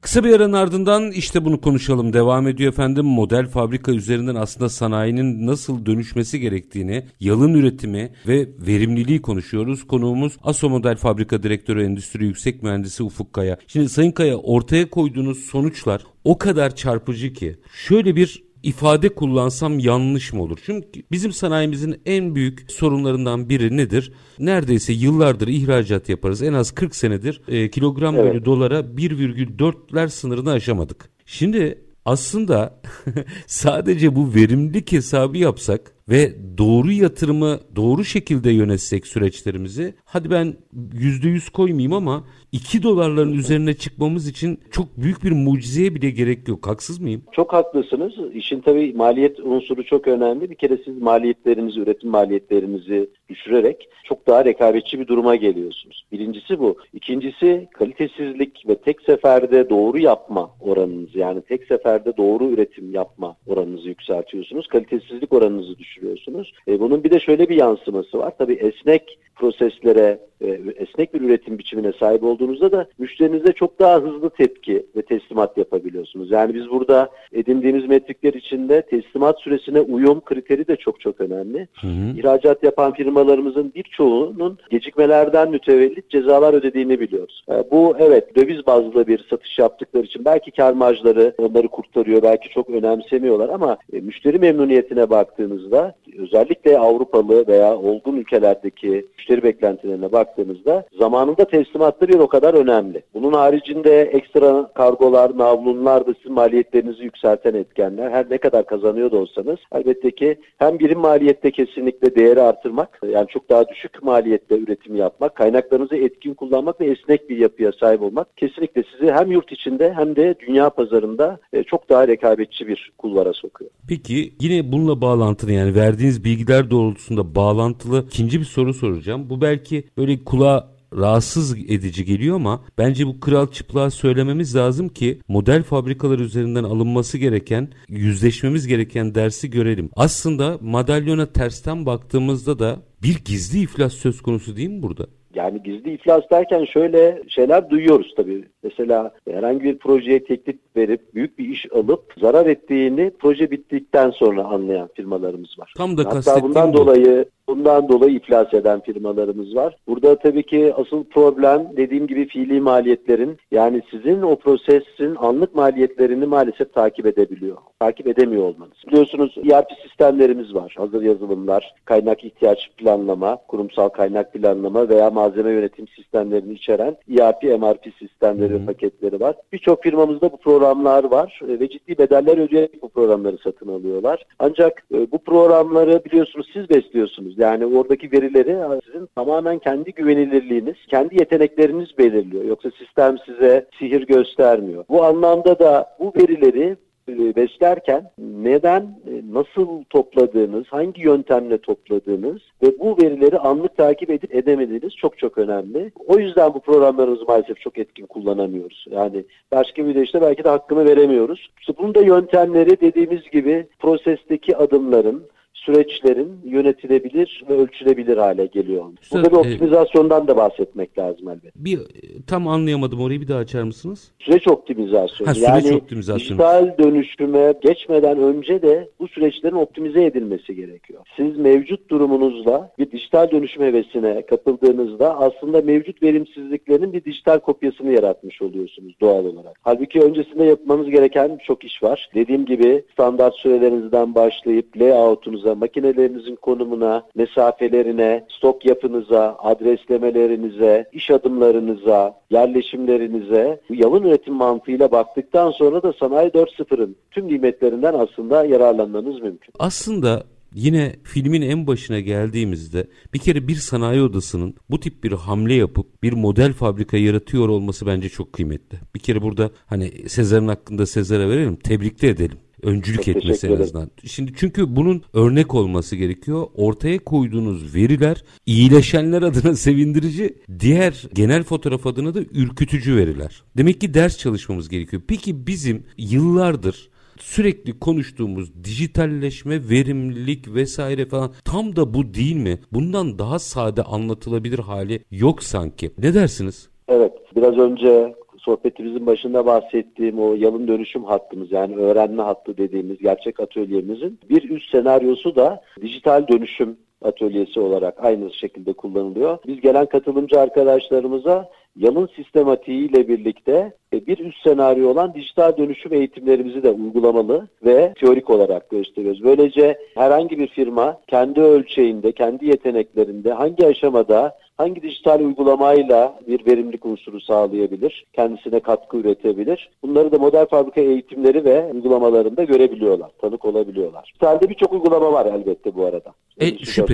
Speaker 1: Kısa bir aranın ardından işte bunu konuşalım devam ediyor efendim. Model fabrika üzerinden aslında sanayinin nasıl dönüşmesi gerektiğini, yalın üretimi ve verimliliği konuşuyoruz. Konuğumuz ASO Model Fabrika Direktörü Endüstri Yüksek Mühendisi Ufuk Kaya. Şimdi Sayın Kaya ortaya koyduğunuz sonuçlar o kadar çarpıcı ki şöyle bir ifade kullansam yanlış mı olur? Çünkü bizim sanayimizin en büyük sorunlarından biri nedir? Neredeyse yıllardır ihracat yaparız. En az 40 senedir e, kilogram evet. bölü dolara 1,4'ler sınırını aşamadık. Şimdi aslında sadece bu verimlilik hesabı yapsak ve doğru yatırımı doğru şekilde yönetsek süreçlerimizi hadi ben yüzde yüz koymayayım ama 2 dolarların üzerine çıkmamız için çok büyük bir mucizeye bile gerek yok. Haksız mıyım?
Speaker 2: Çok haklısınız. İşin tabii maliyet unsuru çok önemli. Bir kere siz maliyetlerinizi, üretim maliyetlerinizi düşürerek çok daha rekabetçi bir duruma geliyorsunuz. Birincisi bu. İkincisi kalitesizlik ve tek seferde doğru yapma oranınız yani tek seferde doğru üretim yapma oranınızı yükseltiyorsunuz. Kalitesizlik oranınızı düşürüyorsunuz düşürüyorsunuz. E, bunun bir de şöyle bir yansıması var. Tabii esnek proseslere, e, esnek bir üretim biçimine sahip olduğunuzda da müşterinize çok daha hızlı tepki ve teslimat yapabiliyorsunuz. Yani biz burada edindiğimiz metrikler içinde teslimat süresine uyum kriteri de çok çok önemli. Hı hı. İhracat yapan firmalarımızın birçoğunun gecikmelerden mütevellit cezalar ödediğini biliyoruz. E, bu evet döviz bazlı bir satış yaptıkları için belki kar marjları onları kurtarıyor, belki çok önemsemiyorlar ama e, müşteri memnuniyetine baktığınızda özellikle Avrupalı veya olgun ülkelerdeki müşteri beklentilerine baktığınızda zamanında teslimatları o kadar önemli. Bunun haricinde ekstra kargolar, navlunlar da sizin maliyetlerinizi yükselten etkenler. Her ne kadar kazanıyor da olsanız elbette ki hem birim maliyette kesinlikle değeri artırmak, yani çok daha düşük maliyette üretim yapmak, kaynaklarınızı etkin kullanmak ve esnek bir yapıya sahip olmak kesinlikle sizi hem yurt içinde hem de dünya pazarında e, çok daha rekabetçi bir kulvara sokuyor.
Speaker 1: Peki yine bununla bağlantılı yani verdiğiniz bilgiler doğrultusunda bağlantılı ikinci bir soru soracağım. Bu belki böyle kulağa rahatsız edici geliyor ama bence bu kral çıplığa söylememiz lazım ki model fabrikalar üzerinden alınması gereken, yüzleşmemiz gereken dersi görelim. Aslında madalyona tersten baktığımızda da bir gizli iflas söz konusu değil mi burada?
Speaker 2: Yani gizli iflas derken şöyle şeyler duyuyoruz tabii. Mesela herhangi bir projeye teklif verip büyük bir iş alıp zarar ettiğini proje bittikten sonra anlayan firmalarımız var.
Speaker 1: Tam da
Speaker 2: Hatta bundan bu. dolayı Bundan dolayı iflas eden firmalarımız var. Burada tabii ki asıl problem dediğim gibi fiili maliyetlerin yani sizin o prosesin anlık maliyetlerini maalesef takip edebiliyor. Takip edemiyor olmanız. Biliyorsunuz ERP sistemlerimiz var. Hazır yazılımlar, kaynak ihtiyaç planlama, kurumsal kaynak planlama veya malzeme yönetim sistemlerini içeren ERP, MRP sistemleri ve paketleri var. Birçok firmamızda bu programlar var ve ciddi bedeller ödeyerek bu programları satın alıyorlar. Ancak e, bu programları biliyorsunuz siz besliyorsunuz. Yani oradaki verileri sizin tamamen kendi güvenilirliğiniz, kendi yetenekleriniz belirliyor. Yoksa sistem size sihir göstermiyor. Bu anlamda da bu verileri e, beslerken neden, e, nasıl topladığınız, hangi yöntemle topladığınız ve bu verileri anlık takip edip edemediğiniz çok çok önemli. O yüzden bu programlarımızı maalesef çok etkin kullanamıyoruz. Yani başka bir de işte belki de hakkını veremiyoruz. İşte bunun da yöntemleri dediğimiz gibi prosesteki adımların, süreçlerin yönetilebilir ve ölçülebilir hale geliyor. Burada bir e, optimizasyondan da bahsetmek lazım elbette.
Speaker 1: Bir tam anlayamadım orayı bir daha açar mısınız?
Speaker 2: Süreç optimizasyonu.
Speaker 1: Ha, süreç
Speaker 2: yani
Speaker 1: optimizasyonu.
Speaker 2: dijital dönüşüme geçmeden önce de bu süreçlerin optimize edilmesi gerekiyor. Siz mevcut durumunuzla bir dijital dönüşüm hevesine kapıldığınızda aslında mevcut verimsizliklerin bir dijital kopyasını yaratmış oluyorsunuz doğal olarak. Halbuki öncesinde yapmanız gereken çok iş var. Dediğim gibi standart sürelerinizden başlayıp layout'unuza makinelerinizin konumuna, mesafelerine, stok yapınıza, adreslemelerinize, iş adımlarınıza, yerleşimlerinize yalın üretim mantığıyla baktıktan sonra da sanayi 4.0'ın tüm nimetlerinden aslında yararlanmanız mümkün.
Speaker 1: Aslında Yine filmin en başına geldiğimizde bir kere bir sanayi odasının bu tip bir hamle yapıp bir model fabrika yaratıyor olması bence çok kıymetli. Bir kere burada hani Sezar'ın hakkında Sezar'a verelim, tebrik de edelim öncülük Çok etmesi en azından. Şimdi çünkü bunun örnek olması gerekiyor. Ortaya koyduğunuz veriler iyileşenler adına sevindirici, diğer genel fotoğraf adına da ürkütücü veriler. Demek ki ders çalışmamız gerekiyor. Peki bizim yıllardır sürekli konuştuğumuz dijitalleşme, verimlilik vesaire falan tam da bu değil mi? Bundan daha sade anlatılabilir hali yok sanki. Ne dersiniz?
Speaker 2: Evet, biraz önce sohbetimizin başında bahsettiğim o yalın dönüşüm hattımız yani öğrenme hattı dediğimiz gerçek atölyemizin bir üst senaryosu da dijital dönüşüm atölyesi olarak aynı şekilde kullanılıyor. Biz gelen katılımcı arkadaşlarımıza yalın sistematiği ile birlikte e, bir üst senaryo olan dijital dönüşüm eğitimlerimizi de uygulamalı ve teorik olarak gösteriyoruz. Böylece herhangi bir firma kendi ölçeğinde, kendi yeteneklerinde hangi aşamada hangi dijital uygulamayla bir verimlilik unsuru sağlayabilir, kendisine katkı üretebilir. Bunları da model fabrika eğitimleri ve uygulamalarında görebiliyorlar, tanık olabiliyorlar. Dijitalde birçok uygulama var elbette bu arada.
Speaker 1: E, şüphesiz,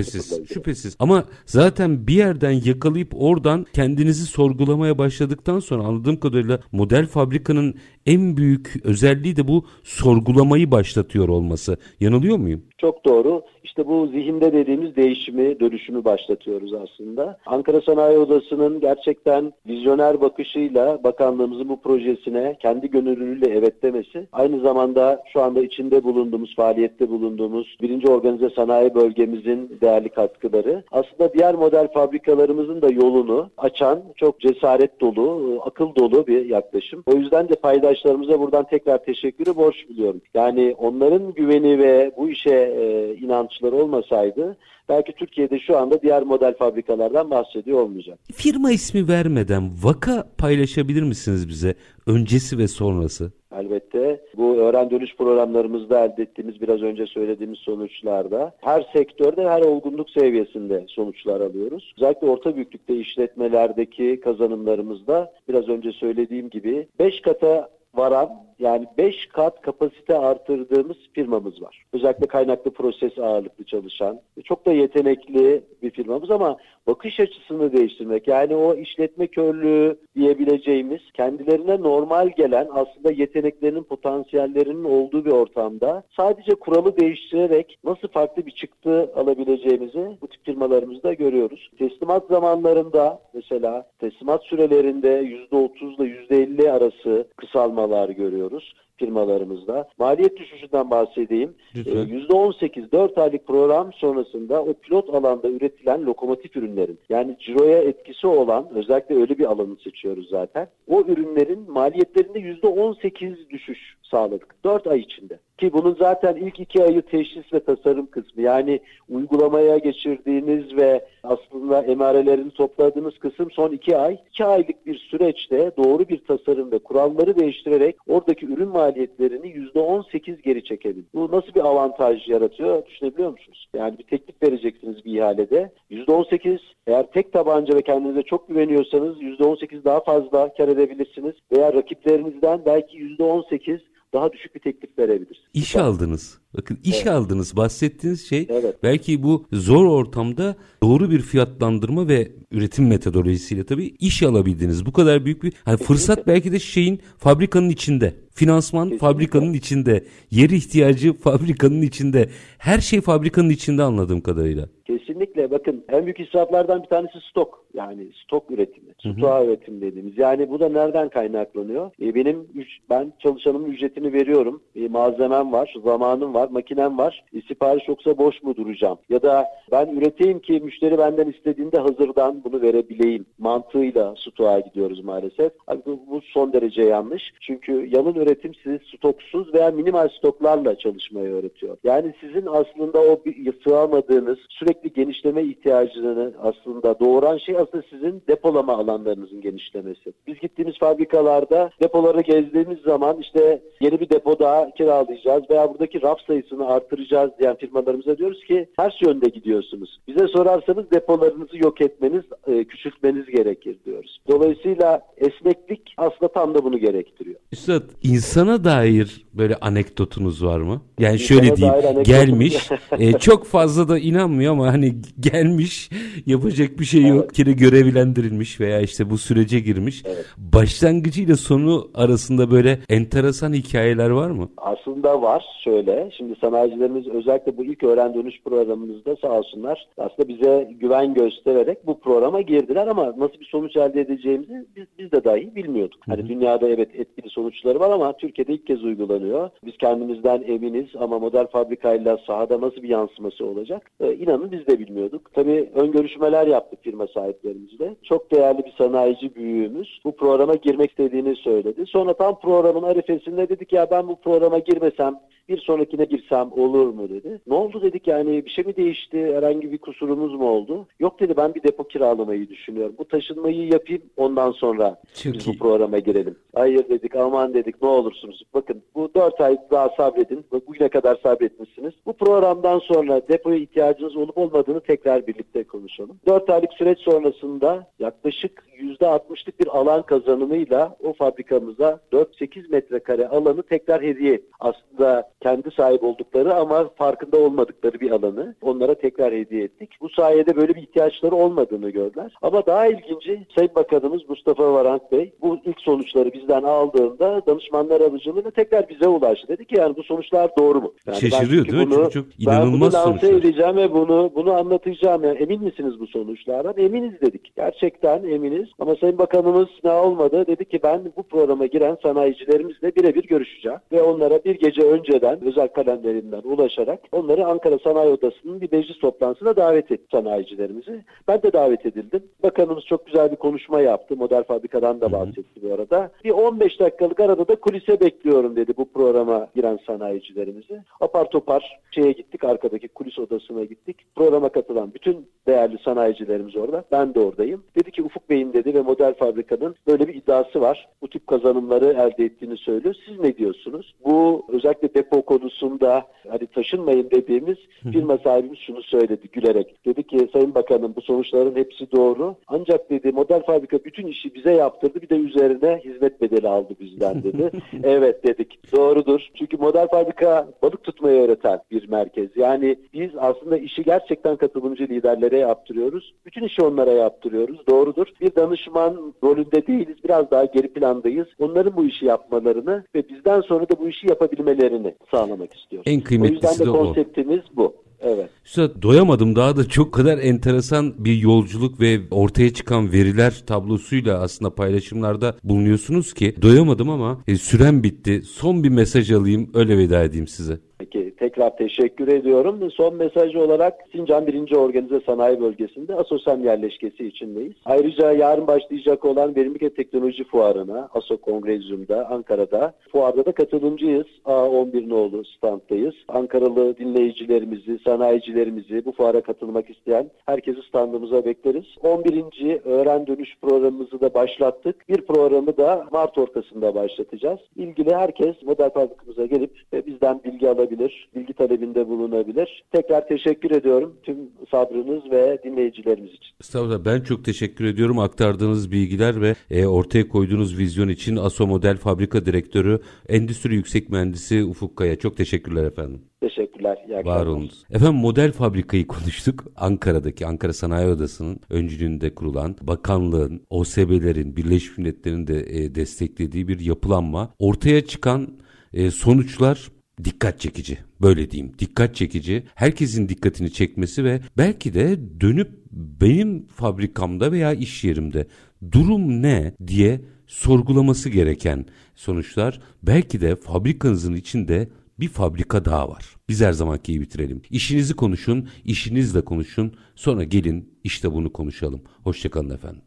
Speaker 1: şüphesiz. Ama zaten bir yerden yakalayıp oradan kendinizi sorgulamaya başladıktan sonra anladığım kadarıyla model fabrikanın en büyük özelliği de bu sorgulamayı başlatıyor olması. Yanılıyor muyum?
Speaker 2: Çok doğru. İşte bu zihinde dediğimiz değişimi, dönüşümü başlatıyoruz aslında. Ankara Sanayi Odası'nın gerçekten vizyoner bakışıyla bakanlığımızın bu projesine kendi gönüllülüğüyle evet demesi, aynı zamanda şu anda içinde bulunduğumuz, faaliyette bulunduğumuz birinci organize sanayi bölgemizin değerli katkıları aslında diğer model fabrikalarımızın da yolunu açan çok cesaret dolu, akıl dolu bir yaklaşım. O yüzden de paydaşlarımıza buradan tekrar teşekkürü borç biliyorum. Yani onların güveni ve bu işe e, inançları olmasaydı belki Türkiye'de şu anda diğer model fabrikalardan bahsediyor olmayacak.
Speaker 1: Firma ismi vermeden vaka paylaşabilir misiniz bize? Öncesi ve sonrası.
Speaker 2: Elbette bu öğren dönüş programlarımızda elde ettiğimiz biraz önce söylediğimiz sonuçlarda her sektörde her olgunluk seviyesinde sonuçlar alıyoruz. Özellikle orta büyüklükte işletmelerdeki kazanımlarımızda biraz önce söylediğim gibi 5 kata varan yani 5 kat kapasite artırdığımız firmamız var. Özellikle kaynaklı proses ağırlıklı çalışan, çok da yetenekli bir firmamız ama bakış açısını değiştirmek yani o işletme körlüğü diyebileceğimiz kendilerine normal gelen aslında yeteneklerinin potansiyellerinin olduğu bir ortamda sadece kuralı değiştirerek nasıl farklı bir çıktı alabileceğimizi bu tip firmalarımızda görüyoruz. Teslimat zamanlarında mesela teslimat sürelerinde %30 ile %50 arası kısalmalar görüyoruz firmalarımızda. Maliyet düşüşünden bahsedeyim. Lütfen. %18 4 aylık program sonrasında o pilot alanda üretilen lokomotif ürünlerin yani ciroya etkisi olan özellikle öyle bir alanı seçiyoruz zaten. O ürünlerin maliyetlerinde %18 düşüş sağladık. 4 ay içinde. Ki bunun zaten ilk iki ayı teşhis ve tasarım kısmı. Yani uygulamaya geçirdiğiniz ve aslında emarelerini topladığınız kısım son iki ay. iki aylık bir süreçte doğru bir tasarım ve kuralları değiştirerek oradaki ürün maliyetlerini %18 geri çekebilir. Bu nasıl bir avantaj yaratıyor düşünebiliyor musunuz? Yani bir teklif vereceksiniz bir ihalede. %18 eğer tek tabanca ve kendinize çok güveniyorsanız %18 daha fazla kar edebilirsiniz. Veya rakiplerinizden belki %18 daha düşük bir teklif verebilir.
Speaker 1: İş Lütfen. aldınız. Bakın iş evet. aldınız. Bahsettiğiniz şey evet. belki bu zor ortamda doğru bir fiyatlandırma ve üretim metodolojisiyle tabii iş alabildiniz. Bu kadar büyük bir hani fırsat belki de şeyin fabrikanın içinde. Finansman Kesinlikle. fabrikanın içinde. Yer ihtiyacı fabrikanın içinde. Her şey fabrikanın içinde anladığım kadarıyla.
Speaker 2: Kesinlikle bakın en büyük israflardan bir tanesi stok. Yani stok üretimi, stoğa üretim dediğimiz. Yani bu da nereden kaynaklanıyor? E, benim ben çalışanımın ücretini veriyorum. E, malzemem var, zamanım var, makinem var. E, sipariş yoksa boş mu duracağım? Ya da ben üreteyim ki müşteri benden istediğinde hazırdan bunu verebileyim. Mantığıyla stoğa gidiyoruz maalesef. Abi bu, bu son derece yanlış. Çünkü yalın üretim sizi stoksuz veya minimal stoklarla çalışmayı öğretiyor. Yani sizin aslında o sığamadığınız sürekli genişleme ihtiyacını aslında doğuran şey aslında sizin depolama alanlarınızın genişlemesi. Biz gittiğimiz fabrikalarda depoları gezdiğimiz zaman işte yeni bir depo daha kiralayacağız veya buradaki raf sayısını artıracağız diyen firmalarımıza diyoruz ki ters yönde gidiyorsunuz. Bize sorarsanız depolarınızı yok etmeniz, e, küçültmeniz gerekir diyoruz. Dolayısıyla esneklik aslında tam da bunu gerektiriyor.
Speaker 1: Üstad insana dair böyle anekdotunuz var mı? Yani insana şöyle diyeyim gelmiş e, çok fazla da inanmıyor ama hani gelmiş yapacak bir şey yok. Evet. Kere görevlendirilmiş veya işte bu sürece girmiş. Evet. Başlangıcıyla sonu arasında böyle enteresan hikayeler var mı?
Speaker 2: Aslında var şöyle. Şimdi sanayicilerimiz özellikle bu ilk öğren dönüş programımızda sağ olsunlar aslında bize güven göstererek bu programa girdiler ama nasıl bir sonuç elde edeceğimizi biz, biz de dahi bilmiyorduk. Hani dünyada evet etkili sonuçları var ama Türkiye'de ilk kez uygulanıyor. Biz kendimizden eminiz ama model fabrikayla sahada nasıl bir yansıması olacak? Ee, inanın biz de bilmiyorduk. Tabii ön görüşmeler yaptık firma sahiplerimizle. Çok değerli bir sanayici büyüğümüz bu programa girmek istediğini söyledi. Sonra tam programın arifesinde dedik ya ben bu programa girmesem bir sonrakine girsem olur mu dedi. Ne oldu dedik yani bir şey mi değişti herhangi bir kusurumuz mu oldu? Yok dedi ben bir depo kiralamayı düşünüyorum. Bu taşınmayı yapayım ondan sonra Çok biz iyi. bu programa girelim. Hayır dedik aman dedik ne olursunuz. Bakın bu dört ay daha sabredin. Bugüne kadar sabretmişsiniz. Bu programdan sonra depoya ihtiyacınız olup olmadığını tekrar birlikte konuşalım. 4 aylık süreç sonrasında yaklaşık %60'lık bir alan kazanımıyla o fabrikamıza 4-8 metrekare alanı tekrar hediye etti. Aslında kendi sahip oldukları ama farkında olmadıkları bir alanı onlara tekrar hediye ettik. Bu sayede böyle bir ihtiyaçları olmadığını gördüler. Ama daha ilginci Sayın Bakanımız Mustafa Varank Bey bu ilk sonuçları bizden aldığında danışmanlar aracılığıyla tekrar bize ulaştı. Dedi ki yani bu sonuçlar doğru mu? Yani
Speaker 1: Şaşırıyor değil mi? Çünkü çok inanılmaz
Speaker 2: ben bunu
Speaker 1: sonuçlar.
Speaker 2: edeceğim ve bunu bunu anlatacağım. Yani emin misiniz bu sonuçlardan? Eminiz dedik. Gerçekten eminiz. Ama Sayın Bakanımız ne olmadı? Dedi ki ben bu programa giren sanayicilerimizle birebir görüşeceğim. Ve onlara bir gece önceden özel kalemlerinden ulaşarak onları Ankara Sanayi Odası'nın bir meclis toplantısına davet etti sanayicilerimizi. Ben de davet edildim. Bakanımız çok güzel bir konuşma yaptı. Model fabrikadan da bahsetti bu arada. Bir 15 dakikalık arada da kulise bekliyorum dedi bu programa giren sanayicilerimizi. Apar topar şeye gittik arkadaki kulis odasına gittik. Programa katılan bütün değerli sanayicilerimiz orada. Ben de oradayım. Dedi ki Ufuk Bey'in dedi ve model fabrikanın böyle bir iddiası var. Bu tip kazanımları elde ettiğini söylüyor. Siz ne diyorsunuz? Bu özellikle depo konusunda hani taşınmayın dediğimiz firma sahibimiz şunu söyledi gülerek. Dedi ki Sayın Bakanım bu sonuçların hepsi doğru. Ancak dedi model fabrika bütün işi bize yaptırdı. Bir de üzerine hizmet bedeli aldı bizden dedi. evet dedik. Doğrudur. Çünkü model fabrika balık tutmayı öğreten bir merkez. Yani biz aslında işi gerçekten katılımcı liderlere yaptırıyoruz. Bütün işi onlara yaptırıyoruz. Doğrudur. Bir danışman rolünde değiliz. Biraz daha geri plandayız. Onların bu işi yapmalarını ve bizden sonra da bu işi yapabilmelerini sağlamak istiyoruz.
Speaker 1: En kıymetlisi
Speaker 2: o yüzden de
Speaker 1: de o.
Speaker 2: konseptimiz bu. Evet.
Speaker 1: Üstad doyamadım daha da çok kadar enteresan bir yolculuk ve ortaya çıkan veriler tablosuyla aslında paylaşımlarda bulunuyorsunuz ki doyamadım ama e, süren bitti. Son bir mesaj alayım öyle veda edeyim size.
Speaker 2: Peki tekrar teşekkür ediyorum. Son mesaj olarak Sincan 1. Organize Sanayi Bölgesi'nde Asosem yerleşkesi içindeyiz. Ayrıca yarın başlayacak olan Verimlilik ve Teknoloji Fuarı'na ASO Kongrezyum'da Ankara'da. Fuarda da katılımcıyız. A11 nolu standdayız. Ankaralı dinleyicilerimizi, sanayicilerimizi bu fuara katılmak isteyen herkesi standımıza bekleriz. 11. Öğren Dönüş programımızı da başlattık. Bir programı da Mart ortasında başlatacağız. İlgili herkes model fabrikamıza gelip bizden bilgi alabilir, bilgi talebinde bulunabilir. Tekrar teşekkür ediyorum tüm sabrınız ve dinleyicilerimiz için.
Speaker 1: Estağfurullah ben çok teşekkür ediyorum aktardığınız bilgiler ve e, ortaya koyduğunuz vizyon için ASO Model Fabrika Direktörü Endüstri Yüksek Mühendisi Ufuk Kaya. Çok teşekkürler efendim.
Speaker 2: Teşekkürler. iyi
Speaker 1: Var olunuz. Efendim model fabrikayı konuştuk. Ankara'daki Ankara Sanayi Odası'nın öncülüğünde kurulan bakanlığın, OSB'lerin, Birleşmiş Milletler'in de e, desteklediği bir yapılanma. Ortaya çıkan e, sonuçlar dikkat çekici. Böyle diyeyim. Dikkat çekici. Herkesin dikkatini çekmesi ve belki de dönüp benim fabrikamda veya iş yerimde durum ne diye sorgulaması gereken sonuçlar. Belki de fabrikanızın içinde bir fabrika daha var. Biz her zamanki iyi bitirelim. İşinizi konuşun, işinizle konuşun. Sonra gelin işte bunu konuşalım. Hoşçakalın efendim.